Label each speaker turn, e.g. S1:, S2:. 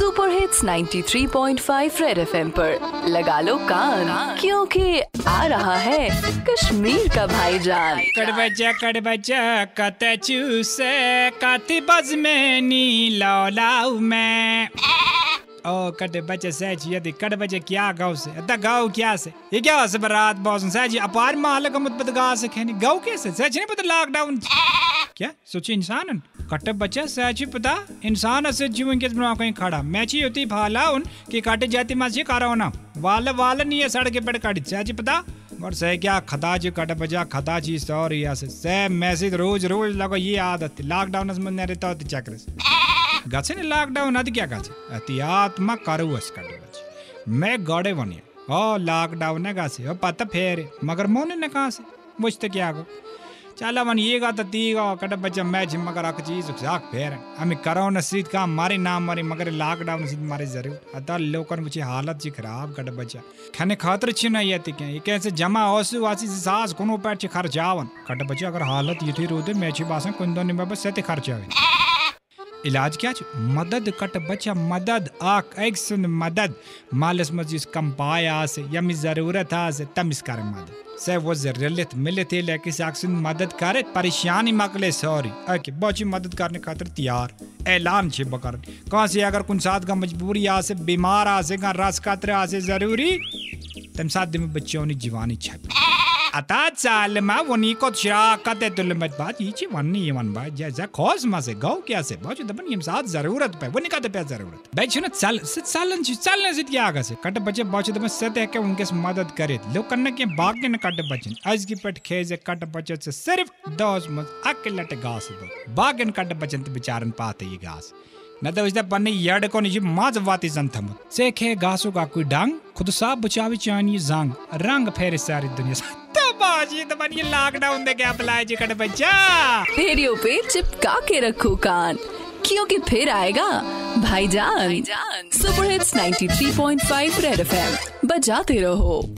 S1: Super hits 93.5 red FM पर। लगा लो कान, क्योंकि आ रहा है कश्मीर का भाईजान।
S2: कड़ बजा कड़ बजा कत चूसे, कति बज में नी लाओ मैं। ओ कड़ बजा सच यदि कट बजा क्या गाँव से अदा गाँव क्या से? ये क्या से बरात बॉस? सच अपार माल का मुतबत गा से खेनी गाँव कैसे? सच नहीं पता लॉकडाउन क्या? सोची इंसान कट बच्चा सच पता, इंसान से जीवन के बना कहीं खड़ा। मैची होती भाला उन कि काटे जाती मासी कारा होना। वाल वाल नहीं है, सड़क पे काटी। सच पता, और सह क्या? खता जी, कट बजा खता चीज़ तो और से सह मैसेज रोज रोज लगो, ये आदत लॉकडाउन में न रहता होती चक्र से ने लॉकडाउन, आदि क्या गचे एहतियात मा करू अस कट बचे मैं गड़े बनिए ओ, लॉकडाउन है गासे। ओ पता फेरे। मगर मोने ने कहा से? मुझते क्या गो चला मन ये गा तीगा कट बच्चा मैच मगर अक चीज़ जाक फेर। हमें करोना सीत का, मारे ना मारे, मगर लॉकडाउन सीत मारे ज़रूर। अता लोकन मुझे हालत जी खराब कट बच्चा। खाने खातर छी ना ये तिके ये कैसे जमा ओसु वासी सास कोनो पैर छि खर्चावन कट बच्चा, अगर हालत ये थी रोते मैच बासन कुंदो नि बस सते खर्चावे इलाज क्या छ मदद कट बच्चा, मदद आक एक सुन मदद। मालस मजिस कम पाया से, यमी ज़रूरत आ से तमिस कर मदद। से वो ज़रूरत मिले थे लेकिन साक्सन मदद करे परेशानी मकले सॉरी ओके बच्ची मदद करने खातिर तैयार ऐलान छे बकर कहाँ अगर कुन साथ मजबूरी आ से बीमार आ से का रस खतरे आ ज़रूरी तम साथ में बच्चों ने जवानी छप मा मा से गौ क्या से बाजू दबन यम साथ ज़रूरत पे ज़रूरत चल चलने क्या आगा से कट बचे उनके मदद करे लोग करने के बाग कट बचन आज की पेट कट बचे से सिर्फ़ दस मत अकेले घास दो बाग कट बचन तो बेचारन पाते ये घास न तो इसदा पन्ने यड को निजी माज वाती जंथम से खे घासो का कोई डांग खुद सा बचावी चानी जंग रंग फेरे सारी दुनिया से तबाजी तो बन ये लॉकडाउन दे क्या अप्लाई जी कट बच्चा।
S1: रेडियो पे चिपका के रखो कान। क्योंकि फिर आएगा? भाईजान। Super hits 93.5 red FM. बजाते रहो।